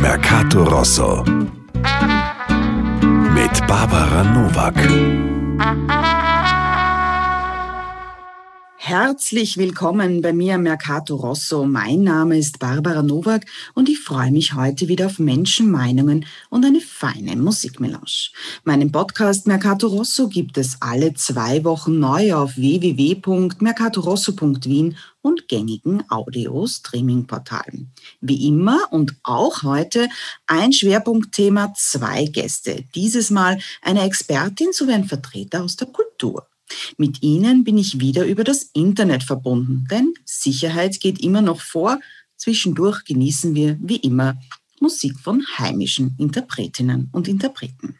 Mercato Rosso mit Barbara Novak. Herzlich willkommen bei mir Mercato Rosso. Mein Name ist Barbara Nowak und ich freue mich heute wieder auf Menschenmeinungen und eine feine Musikmelange. Meinen Podcast Mercato Rosso gibt es alle zwei Wochen neu auf www.mercatorosso.wien und gängigen Audio-Streaming-Portalen. Wie immer und auch heute ein Schwerpunktthema, zwei Gäste. Dieses Mal eine Expertin sowie ein Vertreter aus der Kultur. Mit Ihnen bin ich wieder über das Internet verbunden, denn Sicherheit geht immer noch vor. Zwischendurch genießen wir, wie immer, Musik von heimischen Interpretinnen und Interpreten.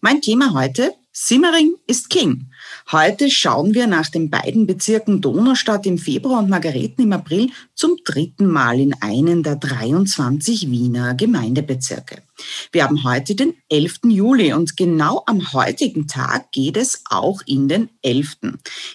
Mein Thema heute, Simmering ist King. Heute schauen wir nach den beiden Bezirken Donaustadt im Februar und Margareten im April zum dritten Mal in einen der 23 Wiener Gemeindebezirke. Wir haben heute den 11. Juli und genau am heutigen Tag geht es auch in den 11.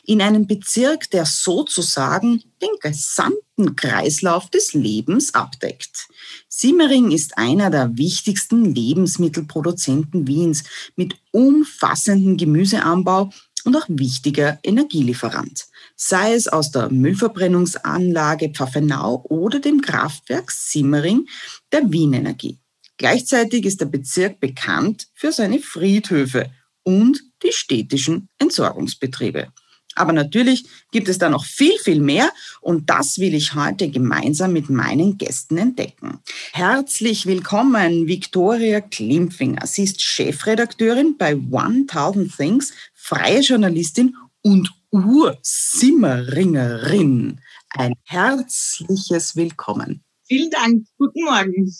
In einen Bezirk, der sozusagen den gesamten Kreislauf des Lebens abdeckt. Simmering ist einer der wichtigsten Lebensmittelproduzenten Wiens mit umfassendem Gemüseanbau und auch wichtiger Energielieferant, sei es aus der Müllverbrennungsanlage Pfaffenau oder dem Kraftwerk Simmering der Wienenergie. Gleichzeitig ist der Bezirk bekannt für seine Friedhöfe und die städtischen Entsorgungsbetriebe. Aber natürlich gibt es da noch viel, viel mehr und das will ich heute gemeinsam mit meinen Gästen entdecken. Herzlich willkommen, Viktoria Klimpfinger. Sie ist Chefredakteurin bei 1000 Things, freie Journalistin und Ursimmeringerin. Ein herzliches Willkommen. Vielen Dank. Guten Morgen.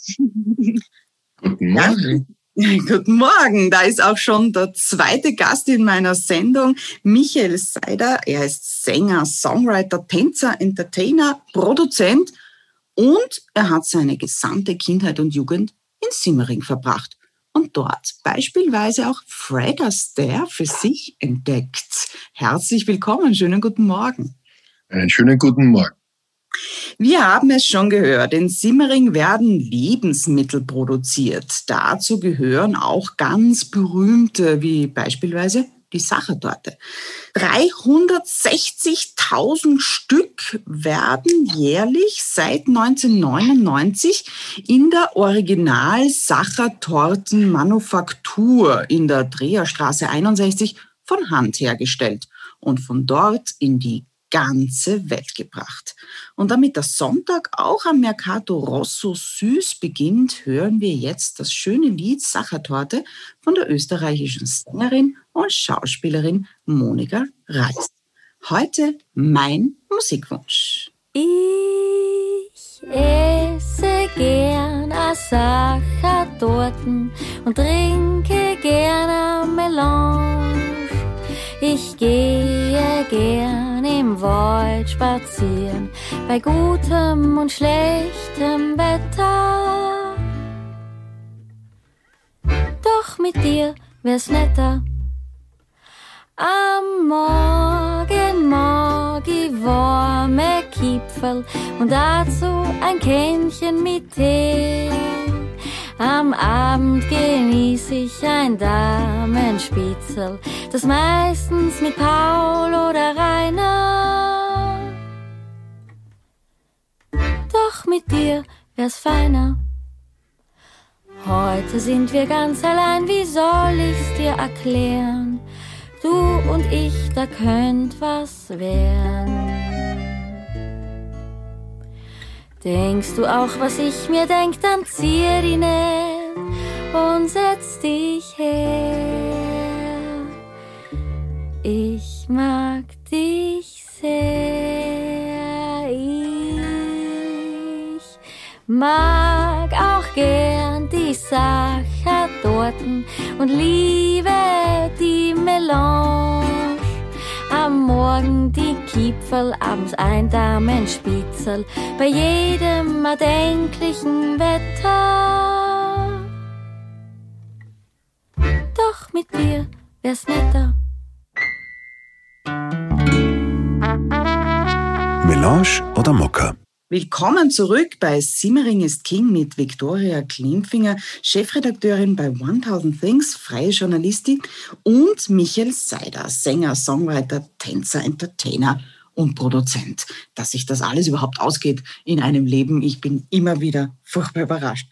Guten Morgen. Guten Morgen, da ist auch schon der zweite Gast in meiner Sendung, Michael Seider. Er ist Sänger, Songwriter, Tänzer, Entertainer, Produzent und er hat seine gesamte Kindheit und Jugend in Simmering verbracht und dort beispielsweise auch Fred Astaire für sich entdeckt. Herzlich willkommen, schönen guten Morgen. Einen schönen guten Morgen. Wir haben es schon gehört, in Simmering werden Lebensmittel produziert. Dazu gehören auch ganz berühmte, wie beispielsweise die Sachertorte. 360.000 Stück werden jährlich seit 1999 in der Original Sachertorten Manufaktur in der Dreherstraße 61 von Hand hergestellt und von dort in die ganze Welt gebracht. Und damit der Sonntag auch am Mercato Rosso süß beginnt, hören wir jetzt das schöne Lied Sachertorte von der österreichischen Sängerin und Schauspielerin Monika Reis. Heute mein Musikwunsch. Ich esse gern Sachertorten und trinke gern Melange. Ich gehe gern im Wald spazieren, bei gutem und schlechtem Wetter. Doch mit dir wär's netter. Am Morgen mag ich warme Kipferl und dazu ein Kännchen mit Tee. Am Abend genieße ich ein Damenspitzel, das meistens mit Paul oder Rainer. Doch mit dir wär's feiner. Heute sind wir ganz allein, wie soll ich's dir erklären? Du und ich, da könnt was werden. Denkst du auch, was ich mir denk, dann zieh Näht und setz dich her. Ich mag dich sehr. Ich mag auch gern die Sachertorten und liebe die Melange am Morgen die Kipferl, abends ein Damenspitzel, bei jedem erdenklichen Wetter. Doch mit dir wär's netter. Melange oder Mokka? Willkommen zurück bei Simmering ist King mit Viktoria Klimfinger, Chefredakteurin bei 1000 Things, freie Journalistin und Michael Seider, Sänger, Songwriter, Tänzer, Entertainer und Produzent. Dass sich das alles überhaupt ausgeht in einem Leben, ich bin immer wieder furchtbar überrascht.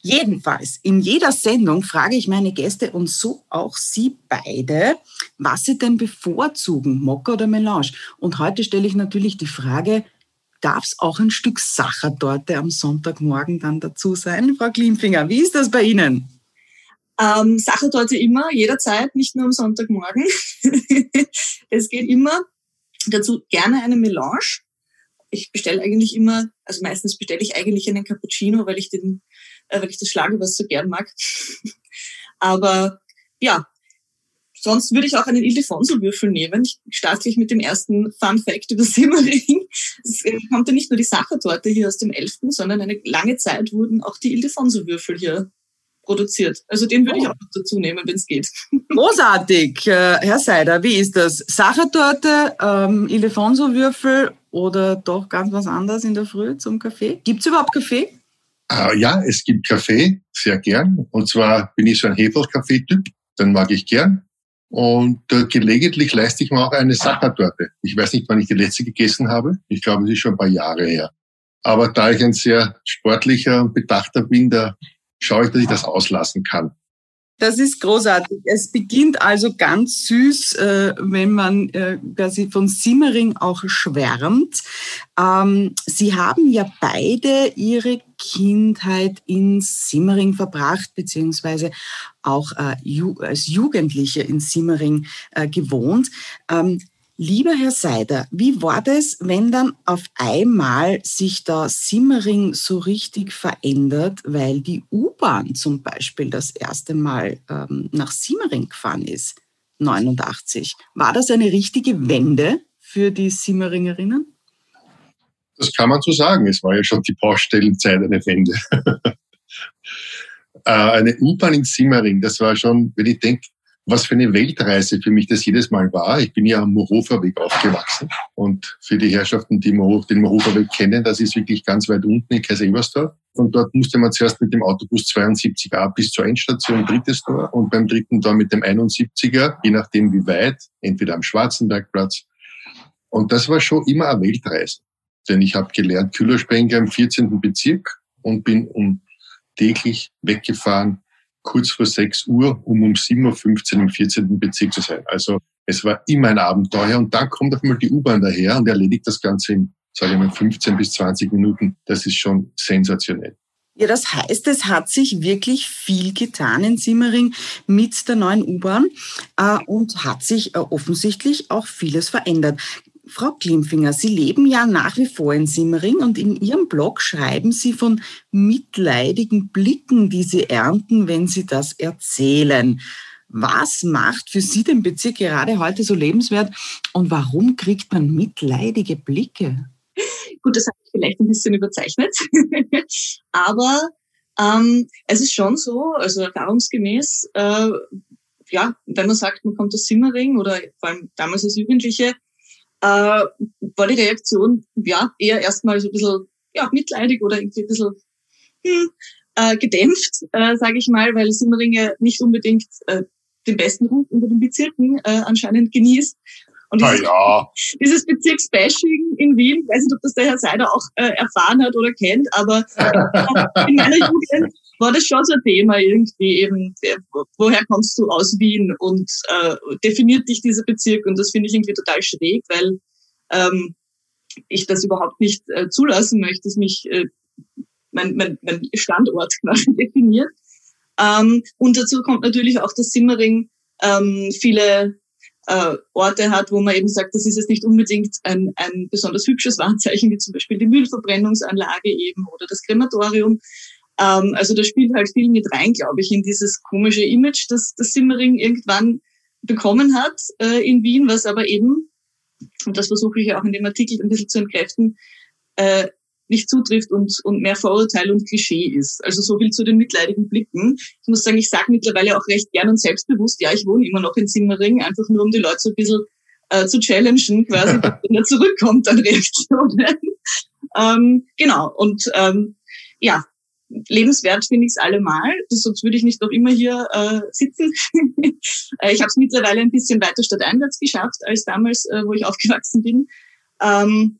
Jedenfalls, in jeder Sendung frage ich meine Gäste und so auch Sie beide, was Sie denn bevorzugen, Mokka oder Melange. Und heute stelle ich natürlich die Frage, darf es auch ein Stück Sachertorte am Sonntagmorgen dann dazu sein. Frau Klimfinger, wie ist das bei Ihnen? Ähm, Sachertorte immer, jederzeit, nicht nur am Sonntagmorgen. es geht immer. Dazu gerne eine Melange. Ich bestelle eigentlich immer, also meistens bestelle ich eigentlich einen Cappuccino, weil ich den, äh, weil ich das Schlagewasser so gern mag. Aber ja, Sonst würde ich auch einen Ildefonso-Würfel nehmen. Ich starte gleich mit dem ersten Fun Fact über Simmering. Es äh, kommt ja nicht nur die Sachertorte hier aus dem 11., sondern eine lange Zeit wurden auch die Ildefonso-Würfel hier produziert. Also den würde ich oh. auch noch dazu nehmen, wenn es geht. Großartig. Äh, Herr Seider, wie ist das? Sachertorte, ähm, Ildefonso-Würfel oder doch ganz was anderes in der Früh zum Kaffee? Gibt es überhaupt Kaffee? Uh, ja, es gibt Kaffee, sehr gern. Und zwar bin ich so ein Hefelkaffee-Typ, den mag ich gern. Und äh, gelegentlich leiste ich mir auch eine Sachertorte. Ich weiß nicht, wann ich die letzte gegessen habe. Ich glaube, es ist schon ein paar Jahre her. Aber da ich ein sehr sportlicher und bedachter bin, da schaue ich, dass ich das auslassen kann. Das ist großartig. Es beginnt also ganz süß, äh, wenn man äh, quasi von Simmering auch schwärmt. Ähm, Sie haben ja beide Ihre Kindheit in Simmering verbracht, beziehungsweise auch äh, als Jugendliche in Simmering gewohnt. Lieber Herr Seider, wie war das, wenn dann auf einmal sich da Simmering so richtig verändert, weil die U-Bahn zum Beispiel das erste Mal ähm, nach Simmering gefahren ist, 89? War das eine richtige Wende für die Simmeringerinnen? Das kann man so sagen. Es war ja schon die Baustellenzeit eine Wende. Äh, eine U-Bahn in Simmering, das war schon, wenn ich denke, was für eine Weltreise für mich das jedes Mal war. Ich bin ja am Mohofer-Weg aufgewachsen und für die Herrschaften, die den Mohofer-Weg kennen, das ist wirklich ganz weit unten in Kaiser-Ebersdorf. Und dort musste man zuerst mit dem Autobus 72a bis zur Endstation drittes Tor und beim dritten Tor mit dem 71er, je nachdem wie weit, entweder am Schwarzenbergplatz. Und das war schon immer eine Weltreise. Denn ich habe gelernt Kühlersprenker im 14. Bezirk und bin um täglich weggefahren kurz vor 6 Uhr, um um 7.15 Uhr im 14. Bezirk zu sein. Also es war immer ein Abenteuer und dann kommt auf einmal die U-Bahn daher und erledigt das Ganze in, sage ich mal, 15 bis 20 Minuten. Das ist schon sensationell. Ja, das heißt, es hat sich wirklich viel getan in Simmering mit der neuen U-Bahn äh, und hat sich äh, offensichtlich auch vieles verändert. Frau Klimfinger, Sie leben ja nach wie vor in Simmering und in Ihrem Blog schreiben Sie von mitleidigen Blicken, die Sie ernten, wenn Sie das erzählen. Was macht für Sie den Bezirk gerade heute so lebenswert und warum kriegt man mitleidige Blicke? Gut, das habe ich vielleicht ein bisschen überzeichnet. Aber ähm, es ist schon so, also erfahrungsgemäß, äh, ja, wenn man sagt, man kommt aus Simmering oder vor allem damals als Jugendliche, äh, war die Reaktion ja eher erstmal so ein bisschen ja, mitleidig oder irgendwie ein bisschen hm, äh, gedämpft, äh, sage ich mal, weil Simmeringe nicht unbedingt äh, den besten Ruf unter den Bezirken äh, anscheinend genießt. Und dieses, ja. dieses Bezirksbashing in Wien, ich weiß nicht, ob das der Herr Seider auch äh, erfahren hat oder kennt, aber in meiner Jugend war das schon so ein Thema irgendwie eben, der, woher kommst du aus Wien und äh, definiert dich dieser Bezirk und das finde ich irgendwie total schräg, weil ähm, ich das überhaupt nicht äh, zulassen möchte, dass mich äh, mein, mein, mein Standort quasi definiert. Ähm, und dazu kommt natürlich auch, dass Simmering ähm, viele äh, Orte hat, wo man eben sagt, das ist jetzt nicht unbedingt ein, ein besonders hübsches Wahrzeichen, wie zum Beispiel die Müllverbrennungsanlage eben oder das Krematorium. Ähm, also da spielt halt viel mit rein, glaube ich, in dieses komische Image, das, das Simmering irgendwann bekommen hat äh, in Wien, was aber eben, und das versuche ich auch in dem Artikel ein bisschen zu entkräften, äh, nicht zutrifft und, und mehr Vorurteil und Klischee ist. Also so viel zu den mitleidigen Blicken. Ich muss sagen, ich sage mittlerweile auch recht gern und selbstbewusst, ja, ich wohne immer noch in Simmering, einfach nur um die Leute so ein bisschen äh, zu challengen, quasi, wenn er zurückkommt an Reaktionen. Ähm, genau, und ähm, ja, lebenswert finde ich es allemal, sonst würde ich nicht noch immer hier äh, sitzen. Äh, ich habe es mittlerweile ein bisschen weiter stadteinwärts geschafft als damals, äh, wo ich aufgewachsen bin. Ähm,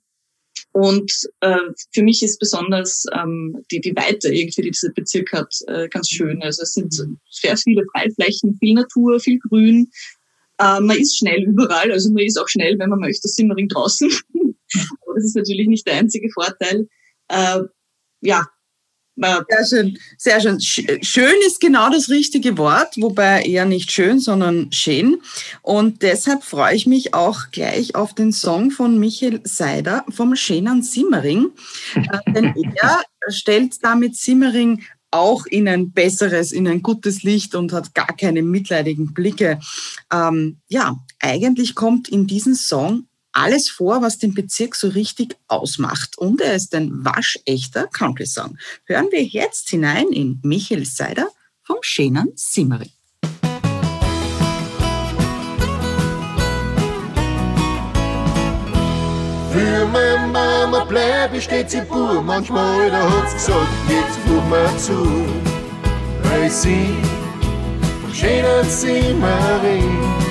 und äh, für mich ist besonders ähm, die, die Weite irgendwie, die dieser Bezirk hat, äh, ganz schön. Also es sind sehr viele Freiflächen, viel Natur, viel Grün. Äh, man ist schnell überall, also man ist auch schnell, wenn man möchte, Simmering draußen. Aber das ist natürlich nicht der einzige Vorteil. Äh, ja, sehr schön, sehr schön. Schön ist genau das richtige Wort, wobei eher nicht schön, sondern schön. Und deshalb freue ich mich auch gleich auf den Song von Michael Seider vom Schenan Simmering. Äh, denn er stellt damit Simmering auch in ein besseres, in ein gutes Licht und hat gar keine mitleidigen Blicke. Ähm, ja, eigentlich kommt in diesem Song alles vor, was den Bezirk so richtig ausmacht. Und er ist ein waschechter Country-Song. Hören wir jetzt hinein in Michael Seider vom Schönern Simmering. Für meine Mama bleib ich stets im Bur, manchmal da hat's gesagt, jetzt fuhr mir zu. Weil sie vom schönen Simmering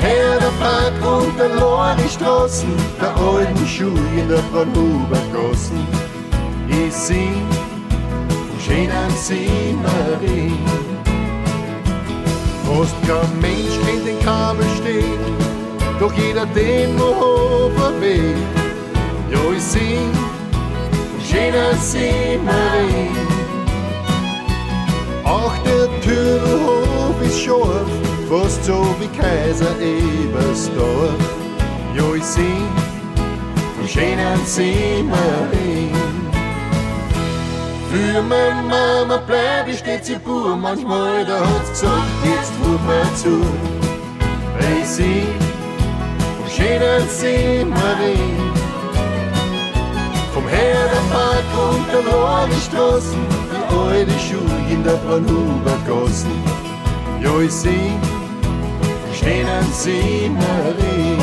her der Park und der Lori-Straßen, der alten Schuhe in der Braunhuber-Gassen. Ich sing vom schönen Simmering. Fast kein Mensch kennt den Kabel stehen, doch jeder den Mohofer Weg. Ja, ich sing vom schönen Simmering. Auch der Türhof ist scharf, fast so wie Kaiser Ebersdorf. Jo, ich sing vom schönen Simmering. Für meine Mama bleib ich stets in Bur, manchmal da hat's gesagt, jetzt ruft mir zu. Ich sing vom schönen Simmering. Vom Herrenpark und der Lorbestraßen, die alte Schule in der Braunhuber Gassen. Ja, ich sing schönen Simmering.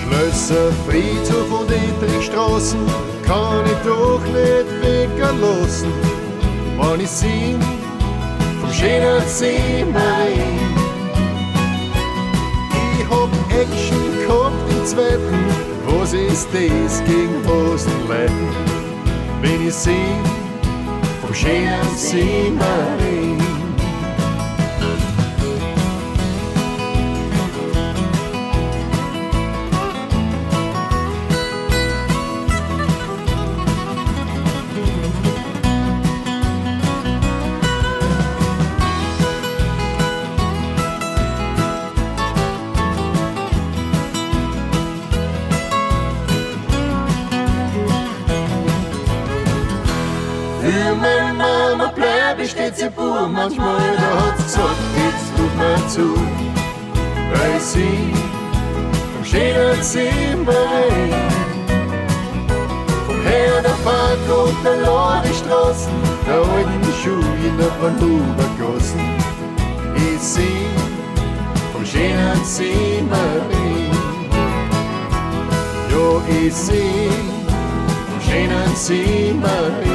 Schlösser, Friedhof und Dietrichstraßen kann ich doch nicht weglassen, wenn ich sing vom schönen Simmering. Ich hab Action gehabt im Zweiten, was ist das gegen Hosenleiten, wenn ich sing vom schönen Simmering. Manchmal da hat's gesagt, jetzt tut mir zu, weil sie vom schönen Zimmerei, vom Herr der Park und der Lorbestraßen, der alten Schuhe in der Bahnhuber Gassen, ich seh vom schönen Zimmerei, ja, ich seh vom schönen Zimmerei.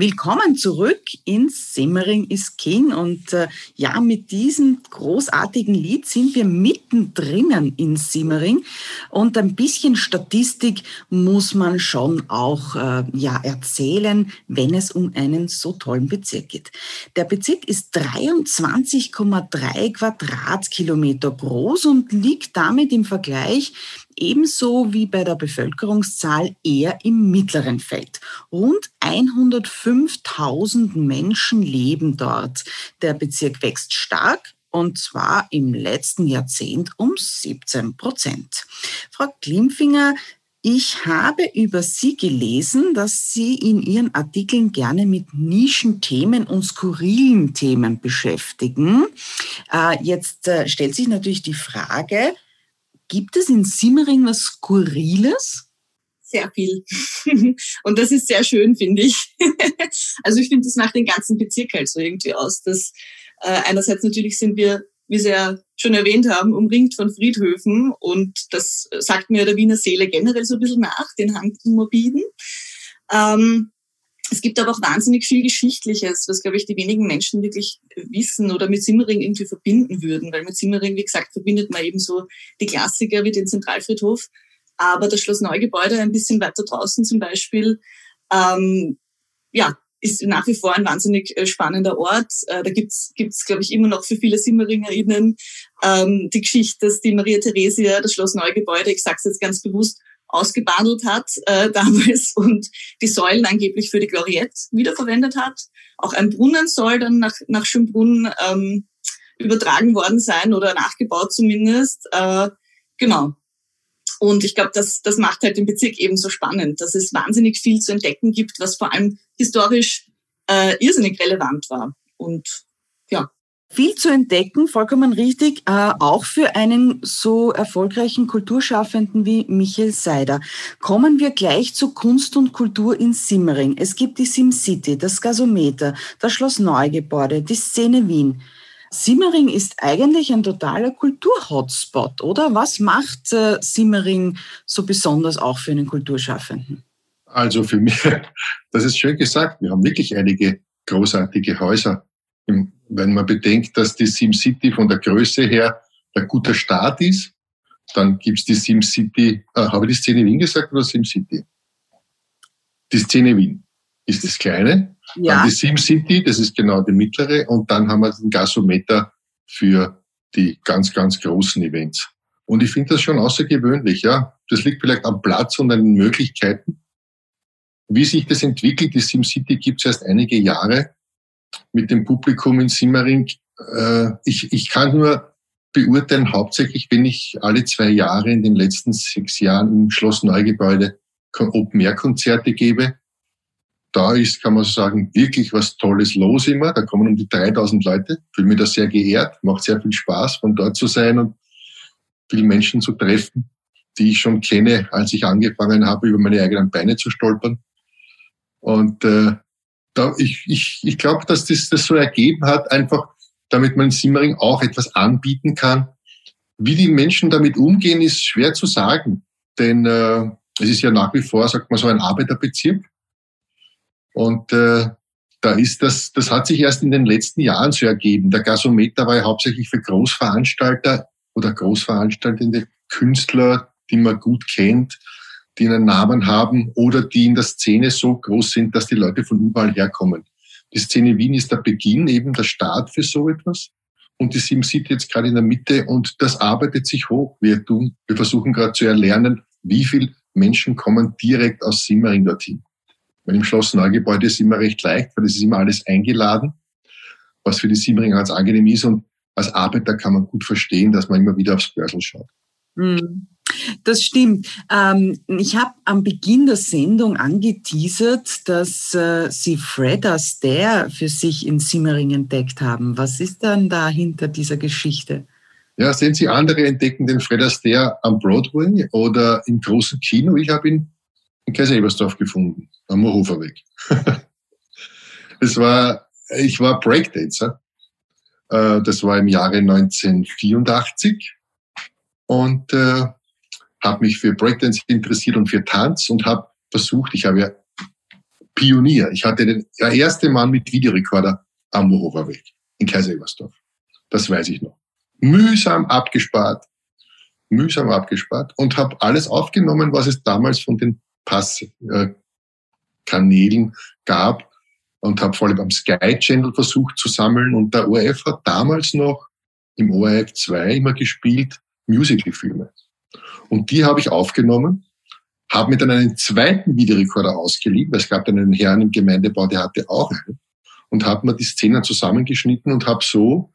Willkommen zurück in Simmering ist King und äh, ja, mit diesem großartigen Lied sind wir mittendrin in Simmering und ein bisschen Statistik muss man schon auch äh, ja erzählen, wenn es um einen so tollen Bezirk geht. Der Bezirk ist 23,3 Quadratkilometer groß und liegt damit im Vergleich ebenso wie bei der Bevölkerungszahl eher im mittleren Feld. Rund 105.000 Menschen leben dort. Der Bezirk wächst stark und zwar im letzten Jahrzehnt um 17 Prozent. Frau Klimfinger, ich habe über Sie gelesen, dass Sie in Ihren Artikeln gerne mit Nischenthemen und skurrilen Themen beschäftigen. Äh, jetzt äh, stellt sich natürlich die Frage, Gibt es in Simmering was Skurriles? Sehr viel. Und das ist sehr schön, finde ich. Also ich finde, das macht den ganzen Bezirk halt so irgendwie aus. Dass, äh, einerseits natürlich sind wir wie Sie ja schon erwähnt haben, umringt von Friedhöfen. Und das sagt mir der Wiener Seele generell so ein bisschen nach, den Hang. Ähm, es gibt aber auch wahnsinnig viel Geschichtliches, was, glaube ich, die wenigen Menschen wirklich wissen oder mit Simmering irgendwie verbinden würden. Weil mit Simmering, wie gesagt, verbindet man eben so die Klassiker wie den Zentralfriedhof. Aber das Schloss Neugebäude ein bisschen weiter draußen zum Beispiel, ähm, ja, ist nach wie vor ein wahnsinnig äh, spannender Ort. Äh, da gibt's, gibt's, glaube ich, immer noch für viele SimmeringerInnen ähm, die Geschichte, dass die Maria Theresia das Schloss Neugebäude, ich sage es jetzt ganz bewusst, ausgebandelt hat äh, damals und die Säulen angeblich für die Gloriette wiederverwendet hat. Auch ein Brunnen soll dann nach, nach Schönbrunn ähm, übertragen worden sein oder nachgebaut zumindest. Äh, genau. Und ich glaube, das, das macht halt den Bezirk eben so spannend, dass es wahnsinnig viel zu entdecken gibt, was vor allem historisch äh, irrsinnig relevant war. Und ja, viel zu entdecken, vollkommen richtig, äh, auch für einen so erfolgreichen Kulturschaffenden wie Michael Seider. Kommen wir gleich zu Kunst und Kultur in Simmering. Es gibt die SimCity, das Gasometer, das Schloss Neugebäude, die Szene Wien. Simmering ist eigentlich ein totaler Kulturhotspot, oder? Was macht äh, Simmering so besonders auch für einen Kulturschaffenden? Also für mich, das ist schön gesagt. Wir haben wirklich einige großartige Häuser wenn man bedenkt, dass die SimCity von der Größe her ein guter Start ist, dann gibt's die SimCity, äh, habe ich die Szene Wien gesagt oder SimCity? Die Szene Wien ist das kleine. Ja. Dann die SimCity, das ist genau die mittlere. Und dann haben wir den Gasometer für die ganz, ganz großen Events. Und ich finde das schon außergewöhnlich, ja. Das liegt vielleicht am Platz und an den Möglichkeiten. Wie sich das entwickelt, die SimCity gibt's erst einige Jahre mit dem Publikum in Simmering. Äh, ich, ich kann nur beurteilen, hauptsächlich, wenn ich alle zwei Jahre in den letzten sechs Jahren im Schloss Neugebäude Open-Air-Konzerte gebe. Da ist, kann man sagen, wirklich was Tolles los immer. Da kommen um die 3000 Leute. Fühle mich da sehr geehrt. Macht sehr viel Spaß, von dort zu sein und viele Menschen zu treffen, die ich schon kenne, als ich angefangen habe, über meine eigenen Beine zu stolpern. Und äh, da, ich, ich, ich glaube, dass das, das so ergeben hat, einfach damit man in Simmering auch etwas anbieten kann. Wie die Menschen damit umgehen, ist schwer zu sagen. Denn äh, es ist ja nach wie vor, sagt man so, ein Arbeiterbezirk. Und äh, da ist das, das hat sich erst in den letzten Jahren so ergeben. Der Gasometer war ja hauptsächlich für Großveranstalter oder großveranstaltende Künstler, die man gut kennt, die einen Namen haben oder die in der Szene so groß sind, dass die Leute von überall herkommen. Die Szene Wien ist der Beginn, eben der Start für so etwas. Und die Sim sieht jetzt gerade in der Mitte und das arbeitet sich hoch. Wir tun, wir versuchen gerade zu erlernen, wie viel Menschen kommen direkt aus Simmering dorthin. Weil im Schloss Neugebäude ist immer recht leicht, weil es ist immer alles eingeladen, was für die Simmeringer ganz angenehm ist. Und als Arbeiter kann man gut verstehen, dass man immer wieder aufs Börsel schaut. Mhm. Das stimmt. Ähm, ich habe am Beginn der Sendung angeteasert, dass äh, Sie Fred Astaire für sich in Simmering entdeckt haben. Was ist dann da hinter dieser Geschichte? Ja, sehen Sie, andere entdecken den Fred Astaire am Broadway oder im großen Kino. Ich habe ihn in Kaiser-Ebersdorf gefunden, am Moorhoferweg. war, ich war Breakdancer. Äh, das war im Jahre 1984. Und äh, habe mich für Breakdance interessiert und für Tanz und habe versucht, ich habe ja Pionier, ich hatte den der erste Mann mit Videorekorder am Mohofer Weg in Kaiser-Ebersdorf. Das weiß ich noch. Mühsam abgespart, mühsam abgespart und habe alles aufgenommen, was es damals von den Passkanälen äh, gab und habe vor allem am Sky Channel versucht zu sammeln und der ORF hat damals noch im ORF 2 immer gespielt Musicalfilme. Und die habe ich aufgenommen, habe mir dann einen zweiten Videorekorder ausgeliehen, weil es gab dann einen Herrn im Gemeindebau, der hatte auch einen, und habe mir die Szenen zusammengeschnitten und habe so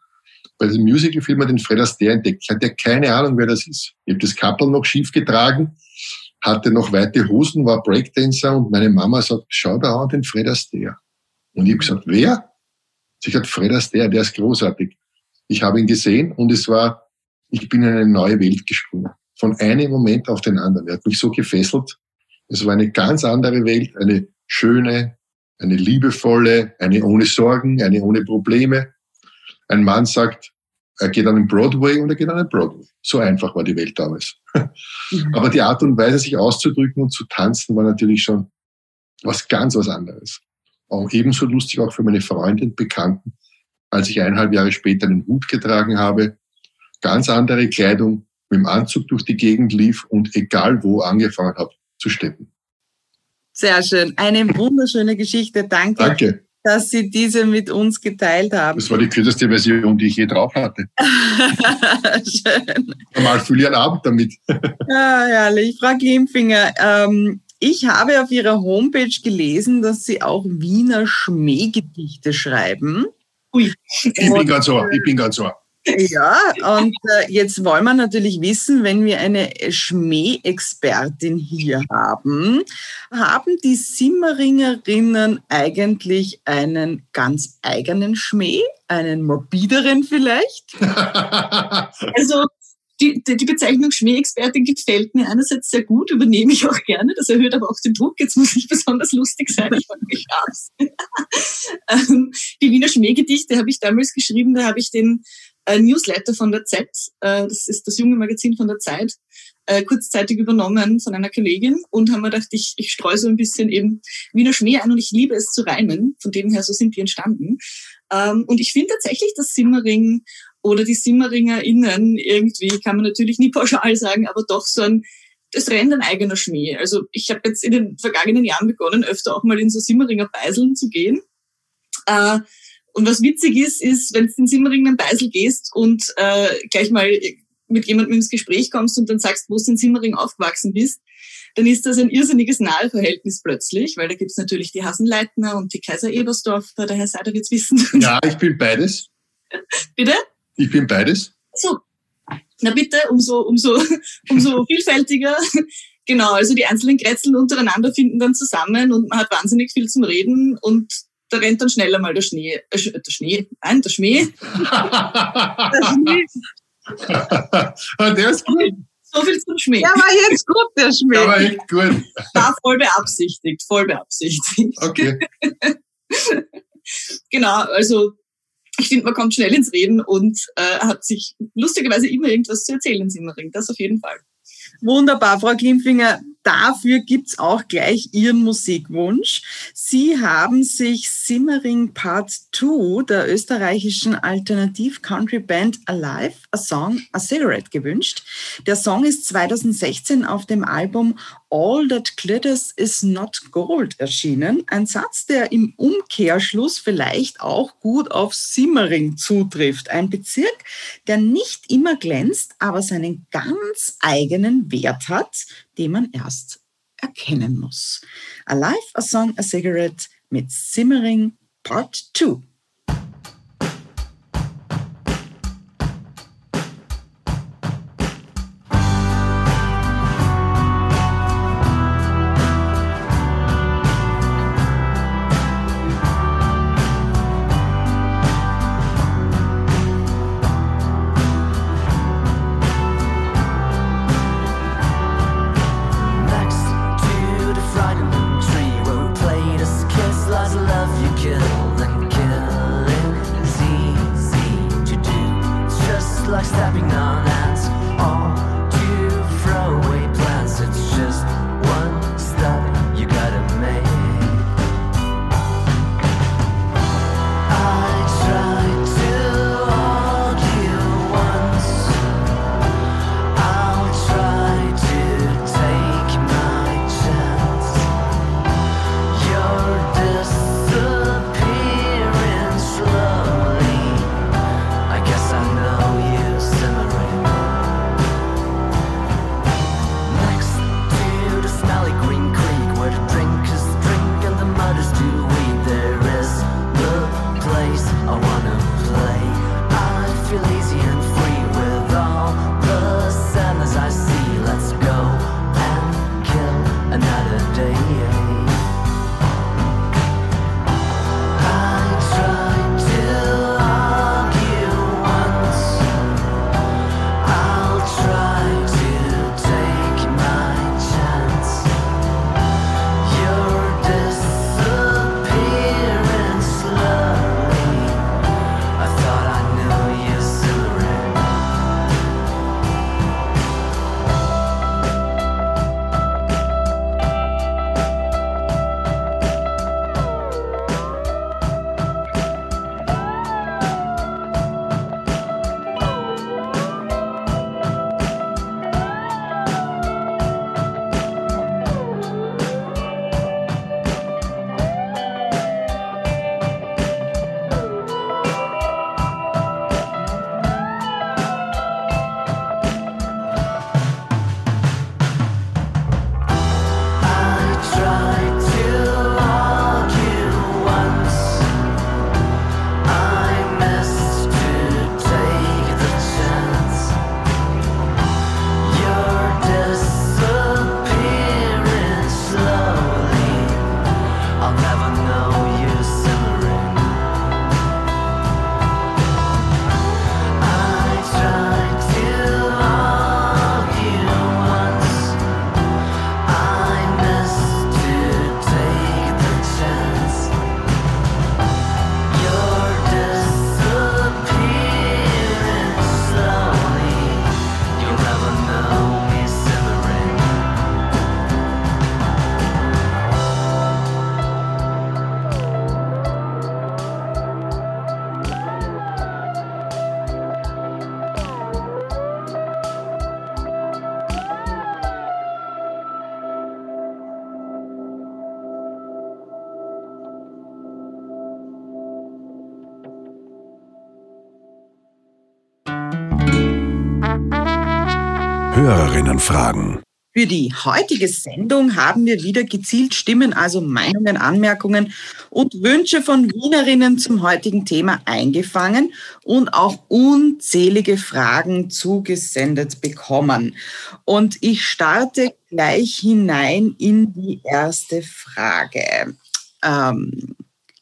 bei den Musicalfilmen den Fred Astaire entdeckt. Ich hatte keine Ahnung, wer das ist. Ich habe das Kappel noch schief getragen, hatte noch weite Hosen, war Breakdancer und meine Mama sagt, schau da an den Fred Astaire. Und ich habe gesagt, wer? Sie hat Fred Astaire, der ist großartig. Ich habe ihn gesehen und es war, ich bin in eine neue Welt gesprungen von einem Moment auf den anderen. Er hat mich so gefesselt. Es war eine ganz andere Welt, eine schöne, eine liebevolle, eine ohne Sorgen, eine ohne Probleme. Ein Mann sagt, er geht an den Broadway und er geht an den Broadway. So einfach war die Welt damals. Aber die Art und Weise, sich auszudrücken und zu tanzen, war natürlich schon was ganz was anderes. Auch ebenso lustig auch für meine Freunde und Bekannten, als ich eineinhalb Jahre später einen Hut getragen habe, ganz andere Kleidung, mit dem Anzug durch die Gegend lief und egal wo angefangen habe zu steppen. Sehr schön. Eine wunderschöne Geschichte. Danke. Danke. Dass Sie diese mit uns geteilt haben. Das war die kürzeste Version, die ich je drauf hatte. schön. Normal fühle ich einen Abend damit. Ja, herrlich. Frau Klimfinger, ähm, ich habe auf Ihrer Homepage gelesen, dass Sie auch Wiener Schmähgedichte schreiben. Ui. Ich bin ganz so, ich bin ganz so. Ja, und äh, jetzt wollen wir natürlich wissen, wenn wir eine Schmäh-Expertin hier haben, haben die Simmeringerinnen eigentlich einen ganz eigenen Schmäh, einen morbideren vielleicht? Also die, die, die Bezeichnung Schmähexpertin gefällt mir einerseits sehr gut, übernehme ich auch gerne. Das erhöht aber auch den Druck. Jetzt muss ich besonders lustig sein. Ich fange mich abs. Ähm, die Wiener Schmähgedichte habe ich damals geschrieben. Da habe ich den äh, Newsletter von der Z, äh, das ist das junge Magazin von der Zeit, äh, kurzzeitig übernommen von einer Kollegin und haben mir gedacht, ich, ich streue so ein bisschen eben Wiener Schmäh ein und ich liebe es zu reimen. Von dem her, so sind die entstanden. Ähm, und ich finde tatsächlich, dass Simmering oder die SimmeringerInnen irgendwie, kann man natürlich nie pauschal sagen, aber doch so ein, das rennt ein eigener Schmäh. Also ich habe jetzt in den vergangenen Jahren begonnen, öfter auch mal in so Simmeringer Beiseln zu gehen. Äh, und was witzig ist, ist, wenn du in Simmering einen Beisel gehst und äh, gleich mal mit jemandem ins Gespräch kommst und dann sagst, wo du in Simmering aufgewachsen bist, dann ist das ein irrsinniges Naheverhältnis plötzlich, weil da gibt's natürlich die Hasenleitner und die Kaiser Ebersdorfer, der Herr Seider wird's wissen. Ja, ich bin beides. Bitte? Ich bin beides. So. Na bitte, umso, umso, umso vielfältiger. Genau, also die einzelnen Kretzeln untereinander finden dann zusammen und man hat wahnsinnig viel zum Reden und da rennt dann schneller mal der Schnee, äh, der Schnee, nein, der Schmäh. der Schnee. Ah, der ist gut. So viel zum Schmäh. Der war jetzt gut, der Schmäh. Der war echt gut. Ja, voll beabsichtigt, voll beabsichtigt. Okay. genau, also ich finde, man kommt schnell ins Reden und äh, hat sich lustigerweise immer irgendwas zu erzählen in Simmering. Das auf jeden Fall. Wunderbar, Frau Klimfinger. Dafür gibt's auch gleich Ihren Musikwunsch. Sie haben sich Simmering Part 2 der österreichischen Alternativ-Country-Band Alive, A Song, A Cigarette gewünscht. Der Song ist 2016 auf dem Album All That Glitters Is Not Gold erschienen. Ein Satz, der im Umkehrschluss vielleicht auch gut auf Simmering zutrifft. Ein Bezirk, der nicht immer glänzt, aber seinen ganz eigenen Wert hat, den man erst erkennen muss. Alive, a Song, a Cigarette mit Simmering Part 2. Hörerinnenfragen. Für die heutige Sendung haben wir wieder gezielt Stimmen, also Meinungen, Anmerkungen und Wünsche von Wienerinnen zum heutigen Thema eingefangen und auch unzählige Fragen zugesendet bekommen. Und ich starte gleich hinein in die erste Frage. Ähm,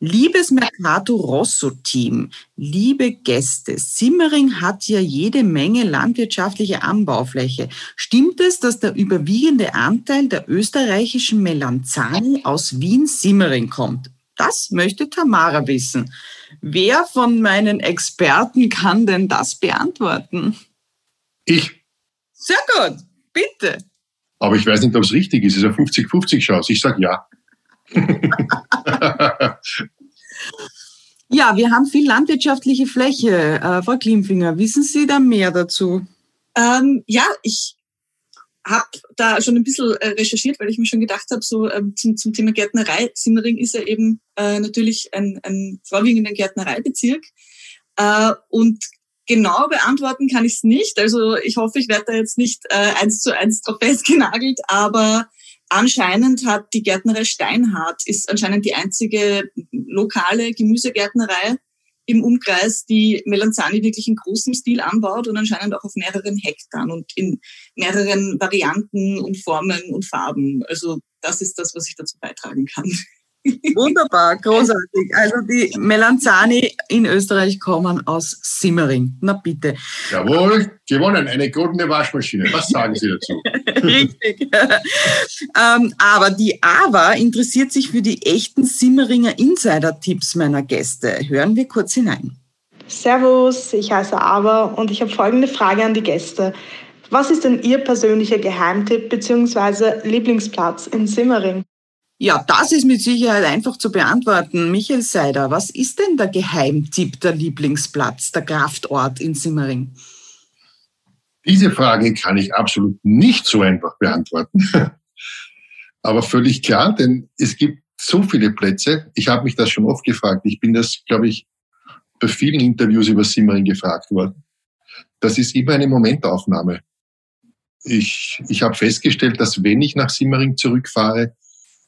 Liebes Mercato Rosso Team, liebe Gäste, Simmering hat ja jede Menge landwirtschaftliche Anbaufläche. Stimmt es, dass der überwiegende Anteil der österreichischen Melanzani aus Wien-Simmering kommt? Das möchte Tamara wissen. Wer von meinen Experten kann denn das beantworten? Ich. Sehr gut, bitte. Aber ich weiß nicht, ob es richtig ist. Es ist eine 50-50 Chance. Ich sage ja. ja, wir haben viel landwirtschaftliche Fläche. Äh, Frau Klimfinger, wissen Sie da mehr dazu? Ähm, ja, ich habe da schon ein bisschen äh, recherchiert, weil ich mir schon gedacht habe, so ähm, zum, zum Thema Gärtnerei. Simmering ist ja eben äh, natürlich ein, ein vorwiegender Gärtnereibezirk. Äh, und genau beantworten kann ich es nicht. Also ich hoffe, ich werde da jetzt nicht äh, eins zu eins drauf festgenagelt, aber Anscheinend hat die Gärtnerei Steinhardt, ist anscheinend die einzige lokale Gemüsegärtnerei im Umkreis, die Melanzani wirklich in großem Stil anbaut und anscheinend auch auf mehreren Hektaren und in mehreren Varianten und Formen und Farben. Also das ist das, was ich dazu beitragen kann. Wunderbar, großartig. Also die Melanzani in Österreich kommen aus Simmering. Na bitte. Jawohl, gewonnen. Eine goldene Waschmaschine. Was sagen Sie dazu? Richtig. ähm, aber die AWA interessiert sich für die echten Simmeringer Insider-Tipps meiner Gäste. Hören wir kurz hinein. Servus, ich heiße AWA und ich habe folgende Frage an die Gäste. Was ist denn Ihr persönlicher Geheimtipp bzw. Lieblingsplatz in Simmering? Ja, das ist mit Sicherheit einfach zu beantworten. Michael Seider, was ist denn der Geheimtipp, der Lieblingsplatz, der Kraftort in Simmering? Diese Frage kann ich absolut nicht so einfach beantworten. Aber völlig klar, denn es gibt so viele Plätze. Ich habe mich das schon oft gefragt. Ich bin das, glaube ich, bei vielen Interviews über Simmering gefragt worden. Das ist immer eine Momentaufnahme. Ich, ich habe festgestellt, dass wenn ich nach Simmering zurückfahre,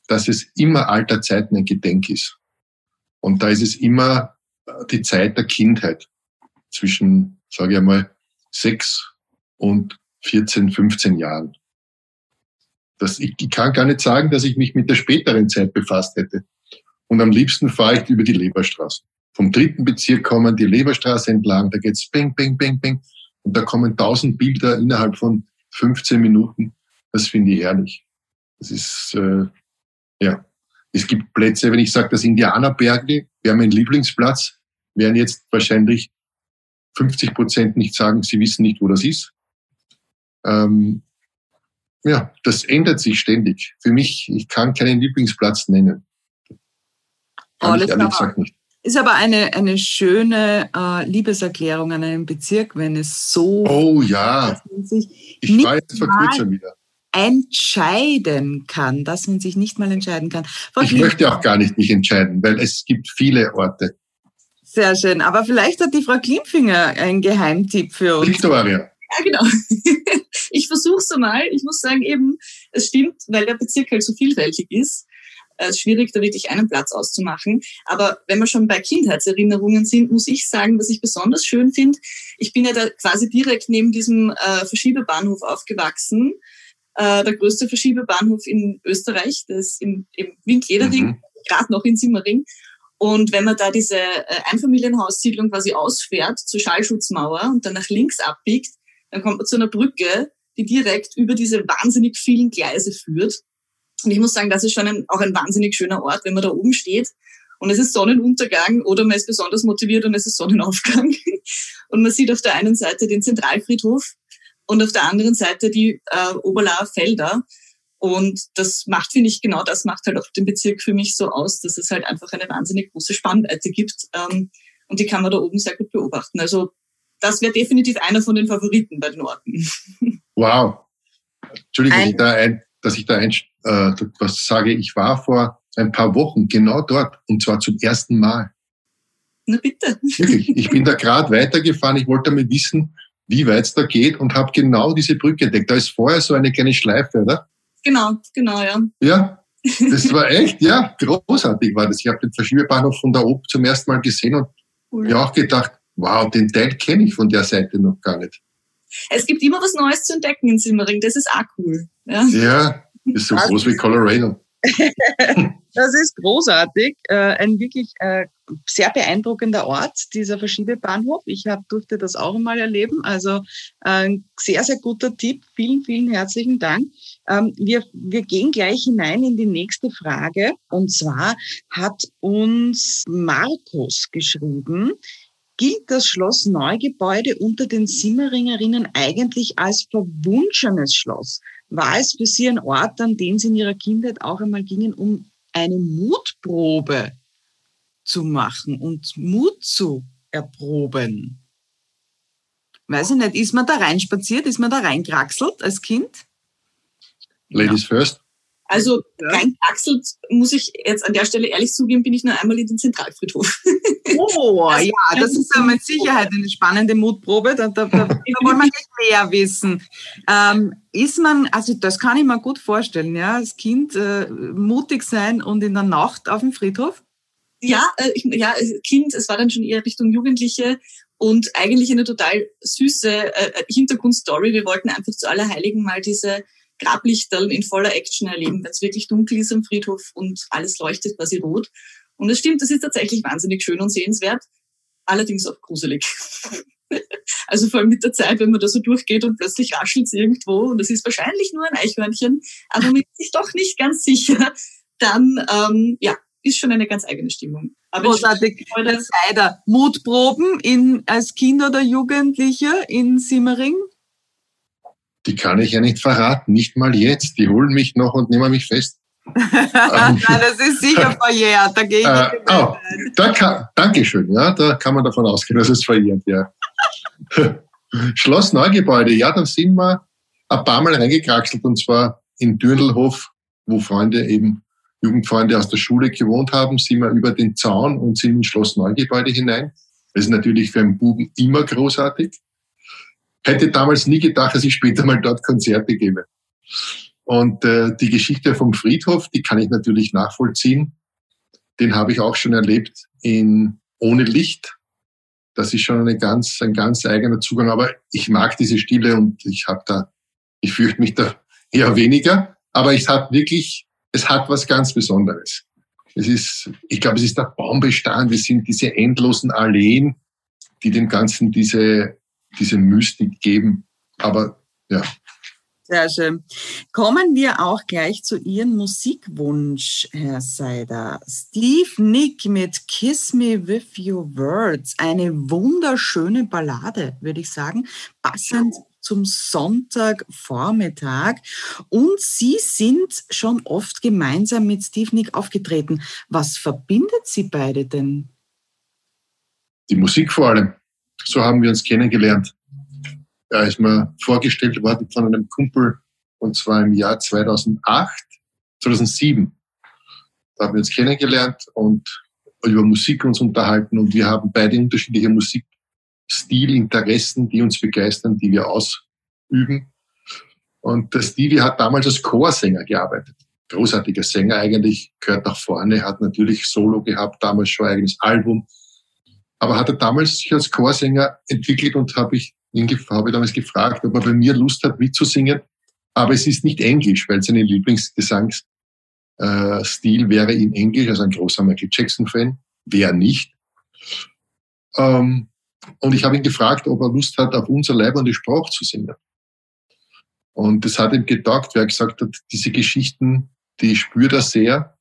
dass es immer alter Zeiten ein Gedenk ist. Und da ist es immer die Zeit der Kindheit zwischen, sage ich einmal, sechs und 14, 15 Jahren. Das, ich, ich kann gar nicht sagen, dass ich mich mit der späteren Zeit befasst hätte. Und am liebsten fahre ich über die Leberstraße. Vom dritten Bezirk kommen die Leberstraße entlang, da geht's bang, bang, bang, bang. Und da kommen tausend Bilder innerhalb von 15 Minuten. Das finde ich herrlich. Das ist äh, ja. Es gibt Plätze, wenn ich sage, das Indianerberge wäre mein Lieblingsplatz, werden jetzt wahrscheinlich 50 Prozent nicht sagen, sie wissen nicht, wo das ist. Ähm, ja, das ändert sich ständig. Für mich, ich kann keinen Lieblingsplatz nennen. Kann oh, ich ehrlich gesagt nicht. Ist aber eine, eine schöne äh, Liebeserklärung an einen Bezirk, wenn es so. Oh ja. Ich war jetzt vor kurzem wieder entscheiden kann, dass man sich nicht mal entscheiden kann. Frau ich möchte auch gar nicht mich entscheiden, weil es gibt viele Orte. Sehr schön. Aber vielleicht hat die Frau Klimfinger einen Geheimtipp für uns. Victoria. Ja, genau. Ich versuche es mal. Ich muss sagen, eben, es stimmt, weil der Bezirk halt so vielfältig ist. Es ist schwierig, da wirklich einen Platz auszumachen. Aber wenn wir schon bei Kindheitserinnerungen sind, muss ich sagen, was ich besonders schön finde. Ich bin ja da quasi direkt neben diesem äh, Verschiebebahnhof aufgewachsen äh, der größte Verschiebebahnhof in Österreich, das ist im, im Winklederding, mhm. gerade noch in Simmering. Und wenn man da diese äh, Einfamilienhaussiedlung quasi ausfährt zur Schallschutzmauer und dann nach links abbiegt, dann kommt man zu einer Brücke, die direkt über diese wahnsinnig vielen Gleise führt. Und ich muss sagen, das ist schon ein, auch ein wahnsinnig schöner Ort, wenn man da oben steht und es ist Sonnenuntergang oder man ist besonders motiviert und es ist Sonnenaufgang. Und man sieht auf der einen Seite den Zentralfriedhof und auf der anderen Seite die äh, Oberlauer Felder. Und das macht, finde ich, genau das macht halt auch den Bezirk für mich so aus, dass es halt einfach eine wahnsinnig große Spannweite gibt. Ähm, und die kann man da oben sehr gut beobachten. Also das wäre definitiv einer von den Favoriten bei den Orten. Wow. Entschuldigung, ein, dass ich da, ein, dass ich da ein, äh, was sage. Ich war vor ein paar Wochen genau dort und zwar zum ersten Mal. Na bitte. Wirklich. Ich bin da gerade weitergefahren. Ich wollte damit wissen, wie weit es da geht und habe genau diese Brücke entdeckt. Da ist vorher so eine kleine Schleife, oder? Genau, genau, ja. Ja, das war echt, ja, großartig war das. Ich habe den Verschiebebahnhof von da oben zum ersten Mal gesehen und Cool. mir auch gedacht, wow, den Teil kenne ich von der Seite noch gar nicht. Es gibt immer was Neues zu entdecken in Simmering, das ist auch cool. Ja. Ja, ist so groß wie Colorado. Das ist großartig. Äh, ein wirklich äh, sehr beeindruckender Ort, dieser Verschiebebahnhof. Ich hab, durfte das auch einmal erleben. Also äh, ein sehr, sehr guter Tipp. Vielen, vielen herzlichen Dank. Ähm, wir, wir gehen gleich hinein in die nächste Frage. Und zwar hat uns Markus geschrieben, gilt das Schloss Neugebäude unter den Simmeringerinnen eigentlich als verwunschenes Schloss? War es für Sie ein Ort, an den Sie in Ihrer Kindheit auch einmal gingen, um eine Mutprobe zu machen und Mut zu erproben? Weiß ich nicht, ist man da reinspaziert, ist man da reinkraxelt als Kind? Ladies first. Also Ja. rein kraxelt, muss ich jetzt an der Stelle ehrlich zugeben, bin ich nur einmal in den Zentralfriedhof. Oh, Also, ja, das ist ja mit Sicherheit eine spannende Mutprobe. Da, da, da, da wollen wir gleich mehr wissen. Ähm, ist man, also das kann ich mir gut vorstellen, ja, als Kind äh, mutig sein und in der Nacht auf dem Friedhof? Ja, äh, ich, ja, als Kind, es war dann schon eher Richtung Jugendliche und eigentlich eine total süße äh, Hintergrundstory. Wir wollten einfach zu Allerheiligen mal diese Grablichterl in voller Action erleben, wenn es wirklich dunkel ist am Friedhof und alles leuchtet quasi rot. Und es stimmt, das ist tatsächlich wahnsinnig schön und sehenswert, allerdings auch gruselig. Also vor allem mit der Zeit, wenn man da so durchgeht und plötzlich raschelt es irgendwo und es ist wahrscheinlich nur ein Eichhörnchen, aber man ist sich doch nicht ganz sicher, dann ähm, ja, ist schon eine ganz eigene Stimmung. Aber Großartig. Herr Seider, Mutproben in, als Kind oder Jugendliche in Simmering? Die kann ich ja nicht verraten, nicht mal jetzt. Die holen mich noch und nehmen mich fest. Nein, das ist sicher verjährt. Da gehe ich Äh, oh, da kann, Dankeschön, ja, da kann man davon ausgehen, dass es verjährt, ja. Schloss Neugebäude, ja, da sind wir ein paar Mal reingekraxelt und zwar in Dürndelhof, wo Freunde eben, Jugendfreunde aus der Schule gewohnt haben, sind wir über den Zaun und sind ins Schloss Neugebäude hinein. Das ist natürlich für einen Buben immer großartig. Hätte damals nie gedacht, dass ich später mal dort Konzerte gebe. Und äh, die Geschichte vom Friedhof, die kann ich natürlich nachvollziehen. Den habe ich auch schon erlebt in ohne Licht. Das ist schon eine ganz, ein ganz eigener Zugang. Aber ich mag diese Stille und ich habe da, ich fürchte mich da eher weniger. Aber es hat wirklich, es hat was ganz Besonderes. Es ist, ich glaube, es ist der Baumbestand. Es sind diese endlosen Alleen, die dem Ganzen diese, diese Mystik geben. Aber ja, Sehr schön. Kommen wir auch gleich zu Ihrem Musikwunsch, Herr Seider. Steve Nick mit Kiss Me With Your Words. Eine wunderschöne Ballade, würde ich sagen. Passend zum Sonntagvormittag. Und Sie sind schon oft gemeinsam mit Steve Nick aufgetreten. Was verbindet Sie beide denn? die Musik vor allem. So haben wir uns kennengelernt. Er ist mir vorgestellt worden von einem Kumpel, und zwar im Jahr 2008, 2007. Da haben wir uns kennengelernt und über Musik uns unterhalten und wir haben beide unterschiedliche Musikstilinteressen, die uns begeistern, die wir ausüben. Und der Stevie hat damals als Chorsänger gearbeitet. Großartiger Sänger eigentlich, gehört nach vorne, hat natürlich Solo gehabt, damals schon ein eigenes Album aber hat er damals sich als Chorsänger entwickelt und habe ich ihn habe damals gefragt, ob er bei mir Lust hat mitzusingen. Aber es ist nicht Englisch, weil sein Lieblingsgesangsstil äh, wäre in Englisch, also ein großer Michael Jackson-Fan. Wer nicht? Ähm, und ich habe ihn gefragt, ob er Lust hat, auf unser Leib und die Sprache zu singen. Und das hat ihm getaugt, weil er gesagt hat, diese Geschichten, die spürt er sehr.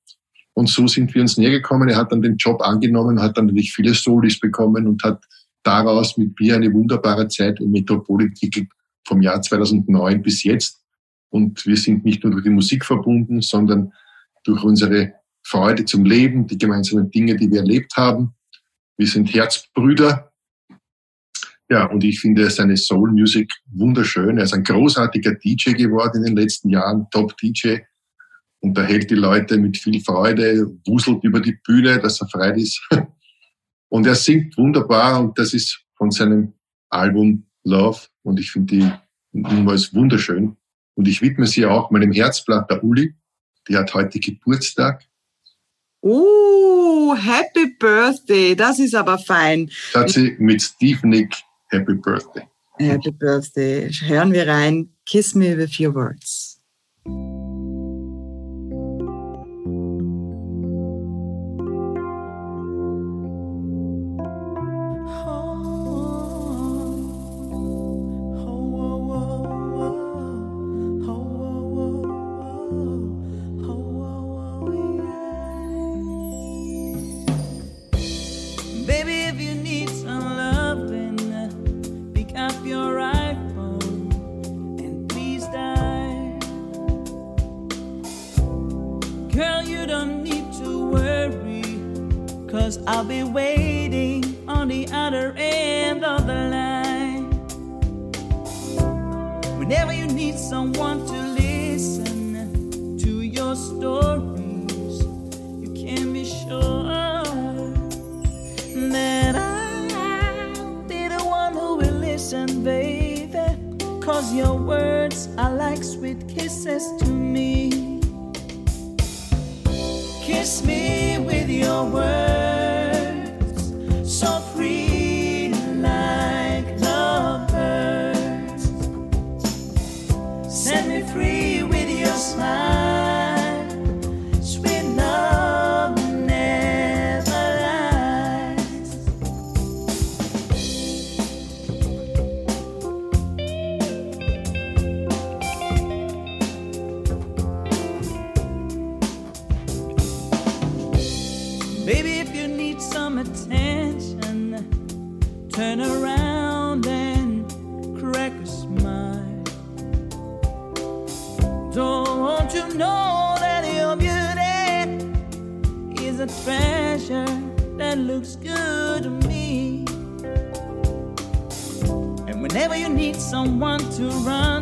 Und so sind wir uns näher gekommen. Er hat dann den Job angenommen, hat dann natürlich viele Solis bekommen und hat daraus mit mir eine wunderbare Zeit in Metropol entwickelt, vom Jahr 2009 bis jetzt. Und wir sind nicht nur durch die Musik verbunden, sondern durch unsere Freude zum Leben, die gemeinsamen Dinge, die wir erlebt haben. Wir sind Herzbrüder. Ja, und ich finde seine Soul Music wunderschön. Er ist ein großartiger DJ geworden in den letzten Jahren, Top-DJ unterhält die Leute mit viel Freude, wuselt über die Bühne, dass er frei ist. Und er singt wunderbar und das ist von seinem Album Love und ich finde die niemals wunderschön. Und ich widme sie auch meinem Herzblatt, der Uli. Die hat heute Geburtstag. Oh, Happy Birthday, das ist aber fein. Hat sie mit Steve Nick Happy Birthday. Happy Birthday. Hören wir rein. Kiss me with your words. Whenever you need someone to listen to your stories, you can be sure that I'll be the one who will listen, baby. Cause your words are like sweet kisses to me. Kiss me with your words, need someone to run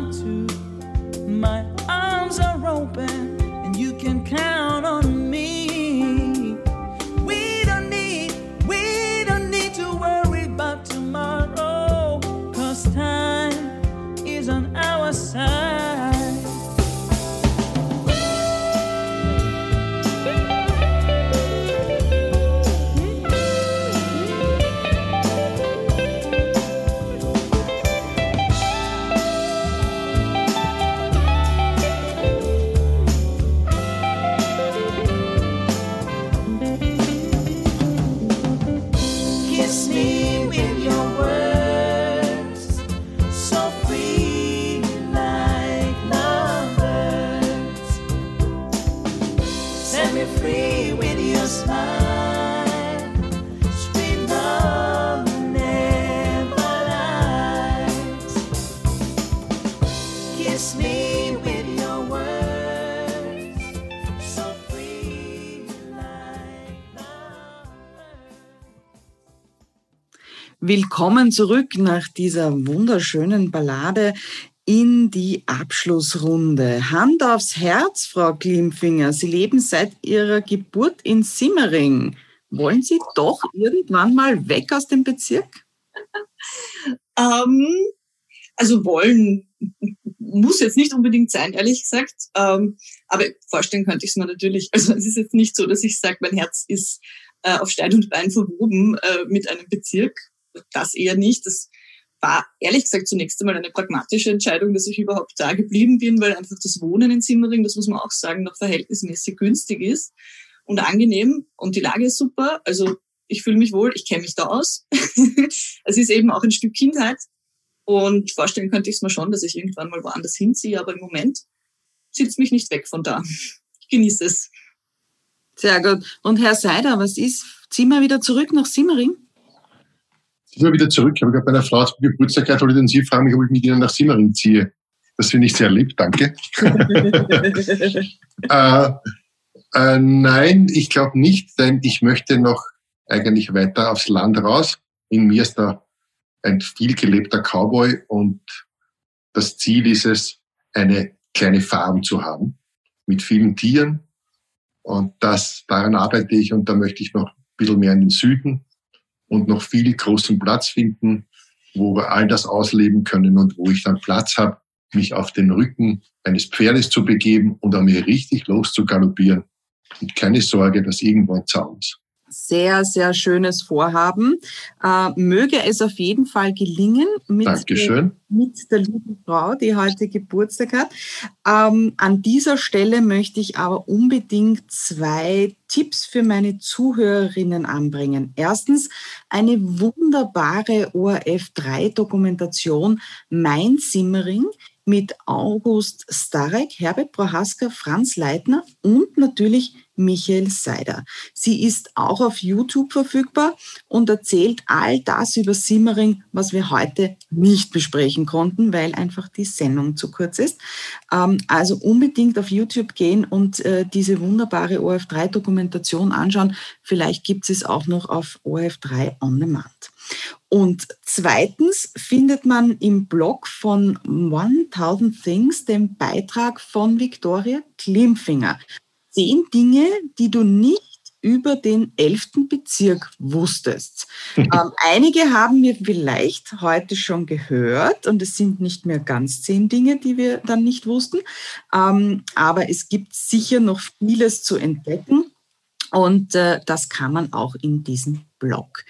Willkommen zurück nach dieser wunderschönen Ballade in die Abschlussrunde. Hand aufs Herz, Frau Klimfinger. Sie leben seit Ihrer Geburt in Simmering. Wollen Sie doch irgendwann mal weg aus dem Bezirk? Ähm, also wollen muss jetzt nicht unbedingt sein, ehrlich gesagt. Ähm, aber vorstellen könnte ich es mir natürlich. Also es ist jetzt nicht so, dass ich sage, mein Herz ist äh, auf Stein und Bein verwoben äh, mit einem Bezirk. Das eher nicht. Das war ehrlich gesagt zunächst einmal eine pragmatische Entscheidung, dass ich überhaupt da geblieben bin, weil einfach das Wohnen in Simmering, das muss man auch sagen, noch verhältnismäßig günstig ist und angenehm und die Lage ist super. Also ich fühle mich wohl, ich kenne mich da aus. es ist eben auch ein Stück Kindheit und vorstellen könnte ich es mir schon, dass ich irgendwann mal woanders hinziehe, aber im Moment zieht mich nicht weg von da. Ich genieße es. Sehr gut. Und Herr Seider, was ist? Ziehen wir wieder zurück nach Simmering? Ich bin wieder zurück. Ich habe gerade bei einer Frau zum Geburtstag gehabt, und Sie fragen mich, ob ich mit Ihnen nach Simmering ziehe. Das finde ich sehr lieb, danke. äh, äh, nein, ich glaube nicht, denn ich möchte noch eigentlich weiter aufs Land raus. In mir ist da ein viel gelebter Cowboy und das Ziel ist es, eine kleine Farm zu haben mit vielen Tieren. Und das, daran arbeite ich und da möchte ich noch ein bisschen mehr in den Süden und noch viel großen Platz finden. wo wir all das ausleben können und wo ich dann Platz habe, mich auf den Rücken eines Pferdes zu begeben und an mir richtig loszugaloppieren. Und keine Sorge, dass irgendwo ein Zaun ist sehr, sehr schönes Vorhaben. Äh, möge es auf jeden Fall gelingen mit, Dankeschön. mit der lieben Frau, die heute Geburtstag hat. Ähm, an dieser Stelle möchte ich aber unbedingt zwei Tipps für meine Zuhörerinnen anbringen. Erstens eine wunderbare ORF3-Dokumentation Mein Simmering mit August Starek, Herbert Prohaska, Franz Leitner und natürlich Michael Seider. Sie ist auch auf YouTube verfügbar und erzählt all das über Simmering, was wir heute nicht besprechen konnten, weil einfach die Sendung zu kurz ist. Ähm, also unbedingt auf YouTube gehen und äh, diese wunderbare OF3-Dokumentation anschauen. Vielleicht gibt es auch noch auf OF3 On Demand. Und zweitens findet man im Blog von 1000 Things den Beitrag von Victoria Klimfinger zehn Dinge, die du nicht über den elften Bezirk wusstest. ähm, einige haben wir vielleicht heute schon gehört und es sind nicht mehr ganz zehn Dinge, die wir dann nicht wussten. Ähm, aber es gibt sicher noch vieles zu entdecken und äh, das kann man auch in diesem Blog.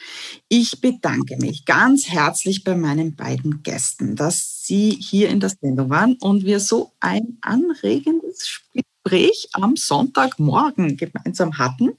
Ich bedanke mich ganz herzlich bei meinen beiden Gästen, dass sie hier in der Sendung waren und wir so ein anregendes Gespräch am Sonntagmorgen gemeinsam hatten.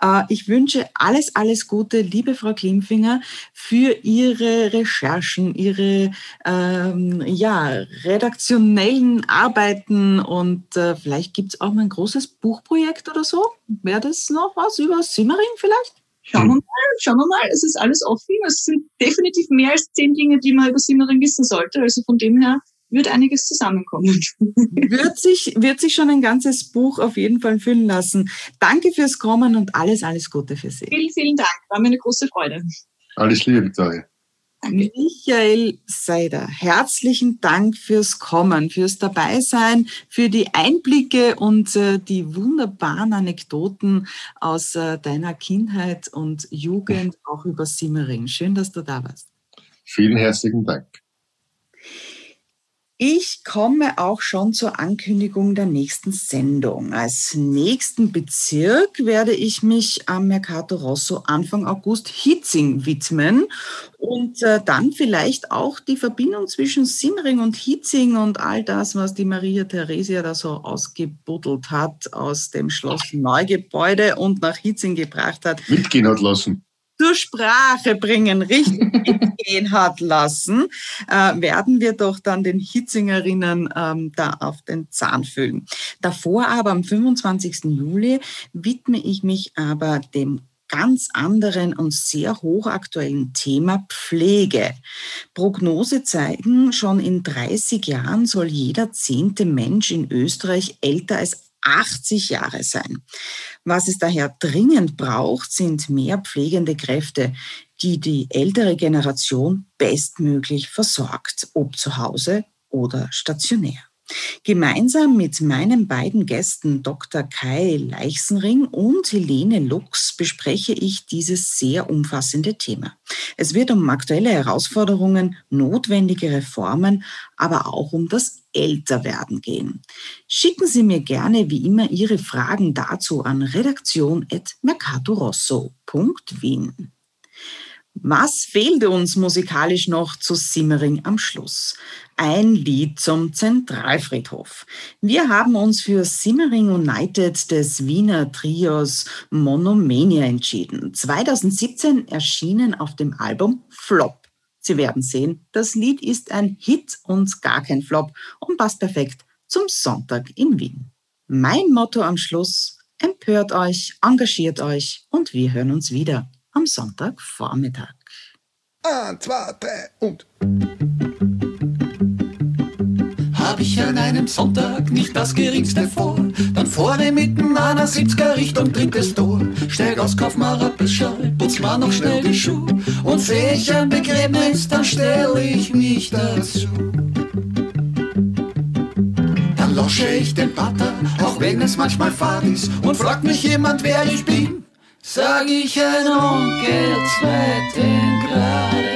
Äh, ich wünsche alles, alles Gute, liebe Frau Klimfinger, für Ihre Recherchen, Ihre ähm, ja, redaktionellen Arbeiten und äh, vielleicht gibt es auch mal ein großes Buchprojekt oder so. Wäre das noch was über Simmering vielleicht? Schauen wir mal, schauen wir mal. Es ist alles offen. Es sind definitiv mehr als zehn Dinge, die man über Simmering wissen sollte. Also von dem her wird einiges zusammenkommen. wird, sich, wird sich schon ein ganzes Buch auf jeden Fall füllen lassen. Danke fürs Kommen und alles, alles Gute für Sie. Vielen, vielen Dank. War mir eine große Freude. Alles Liebe, Victoria. Danke. Michael Seider, herzlichen Dank fürs Kommen, fürs Dabeisein, für die Einblicke und äh, die wunderbaren Anekdoten aus äh, deiner Kindheit und Jugend, auch über Simmering. Schön, dass du da warst. Vielen herzlichen Dank. Ich komme auch schon zur Ankündigung der nächsten Sendung. Als nächsten Bezirk werde ich mich am Mercato Rosso Anfang August Hitzing widmen und äh, dann vielleicht auch die Verbindung zwischen Simmering und Hitzing und all das, was die Maria Theresia da so ausgebuddelt hat aus dem Schloss Neugebäude und nach Hitzing gebracht hat. Mitgehen hat lassen zur Sprache bringen, richtig mitgehen hat lassen, äh, werden wir doch dann den Hitzingerinnen ähm, da auf den Zahn füllen. Davor aber am 25. Juli widme ich mich aber dem ganz anderen und sehr hochaktuellen Thema Pflege. Prognose zeigen, schon in 30 Jahren soll jeder zehnte Mensch in Österreich älter als 80 Jahre sein. Was es daher dringend braucht, sind mehr pflegende Kräfte, die die ältere Generation bestmöglich versorgt, ob zu Hause oder stationär. Gemeinsam mit meinen beiden Gästen Dr. Kai Leichsenring und Helene Lux bespreche ich dieses sehr umfassende Thema. Es wird um aktuelle Herausforderungen, notwendige Reformen, aber auch um das Älterwerden gehen. Schicken Sie mir gerne wie immer Ihre Fragen dazu an redaktion.mercatorosso.wien. Was fehlte uns musikalisch noch zu Simmering am Schluss? Ein Lied zum Zentralfriedhof. Wir haben uns für Simmering United des Wiener Trios Monomania entschieden. 2017 erschienen auf dem Album Flop. Sie werden sehen, das Lied ist ein Hit und gar kein Flop und passt perfekt zum Sonntag in Wien. Mein Motto am Schluss, empört euch, engagiert euch und wir hören uns wieder am Sonntagvormittag. Ein, zwei, drei und. Ich an einem Sonntag nicht das Geringste vor, dann vorne mitten einer Sitzker Richtung drittes Tor. Steig aus, kauf mal Rappelschall, putz mal noch schnell die Schuhe und seh ich ein Begräbnis, dann stell ich mich dazu. Dann losche ich den Pater, auch wenn es manchmal fad ist, und fragt mich jemand, wer ich bin sag ich ein Onkel zweiten Grades.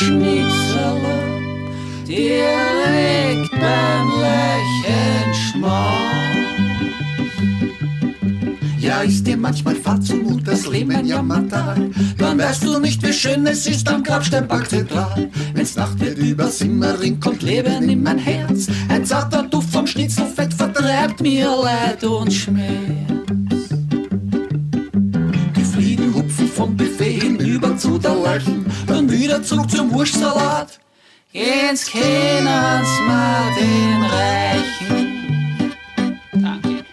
Schnitzele, die liegt beim Lächeln Ja, ist dir manchmal Fatzum zumut, das Leben ja matal, dann weißt du nicht, wie schön es ist am Grabsteinpark zentral. Wenn's Nacht wird über Simmering, kommt Leben in mein Herz. Ein zarter Duft vom Schnitzelfett vertreibt mir Leid und Schmerz. Die Fliegen hupfen vom Buffet hinüber zu der Leichen wieder zurück zum Wurstsalat. Jetzt kennen's mal den Reichen. Danke.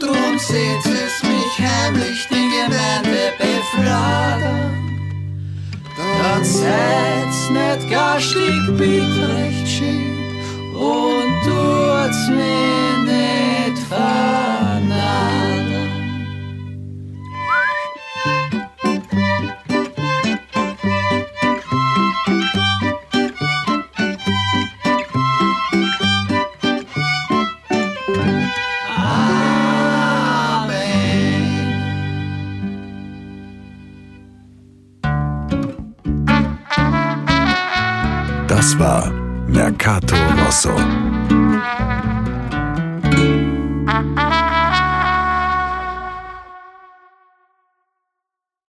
Drum seht es mich heimlich die Gemeinde befragen. Dann seid's nicht garstig, bitte recht schön und tut's mir nicht vernadeln. War Mercato Rosso.